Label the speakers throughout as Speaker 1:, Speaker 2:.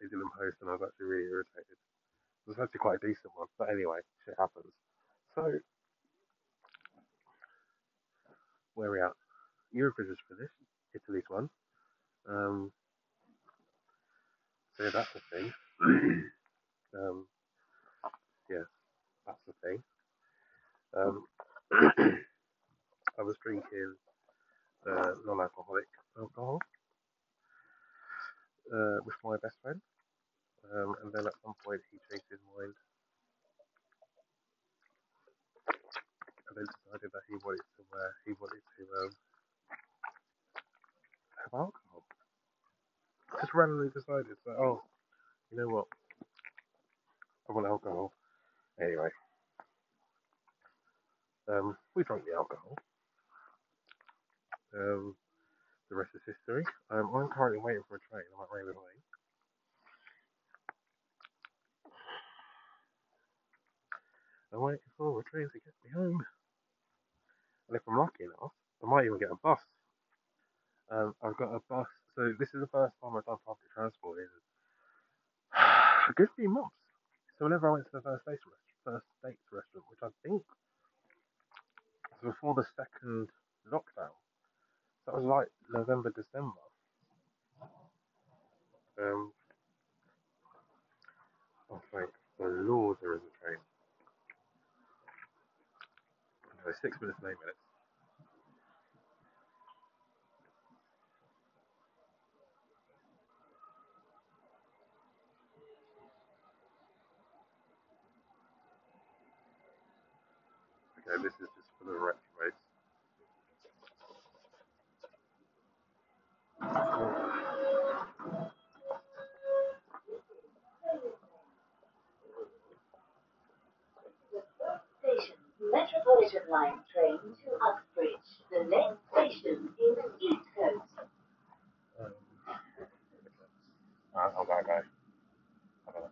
Speaker 1: They didn't post, and I was actually really irritated. It was actually quite a decent one, but anyway, shit happens. So, where are we at? Eurovision's finished. Italy's won. Um, so that's the thing. um, yeah, that's the thing. Um, I was drinking uh, non-alcoholic alcohol uh, with my best friend, um, and then at some point he changed his mind and then decided that he wanted to uh, he wanted to um, have alcohol. Just randomly decided that oh, you know what, I want alcohol. Anyway, um, we drank the alcohol. Um, the rest is history. Um, I'm currently waiting for a train. I'm at Rayners Lane. I'm waiting for a train to get me home. And if I'm lucky enough, I might even get a bus. Um, I've got a bus. So this is the first time I've done public transport in a good few months. So whenever I went to the first station, first restaurant, which I think was before the second lockdown, So that was like November, December. Um, oh thank the Lord, there is a train. Six minutes and eight minutes. Okay, this is just for the retrogrades.
Speaker 2: Station Metropolitan Line train to Uxbridge. The next station is East Coast.
Speaker 1: Um, I'll go, go. I don't know.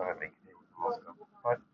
Speaker 1: I don't think it was Moscow. Bye.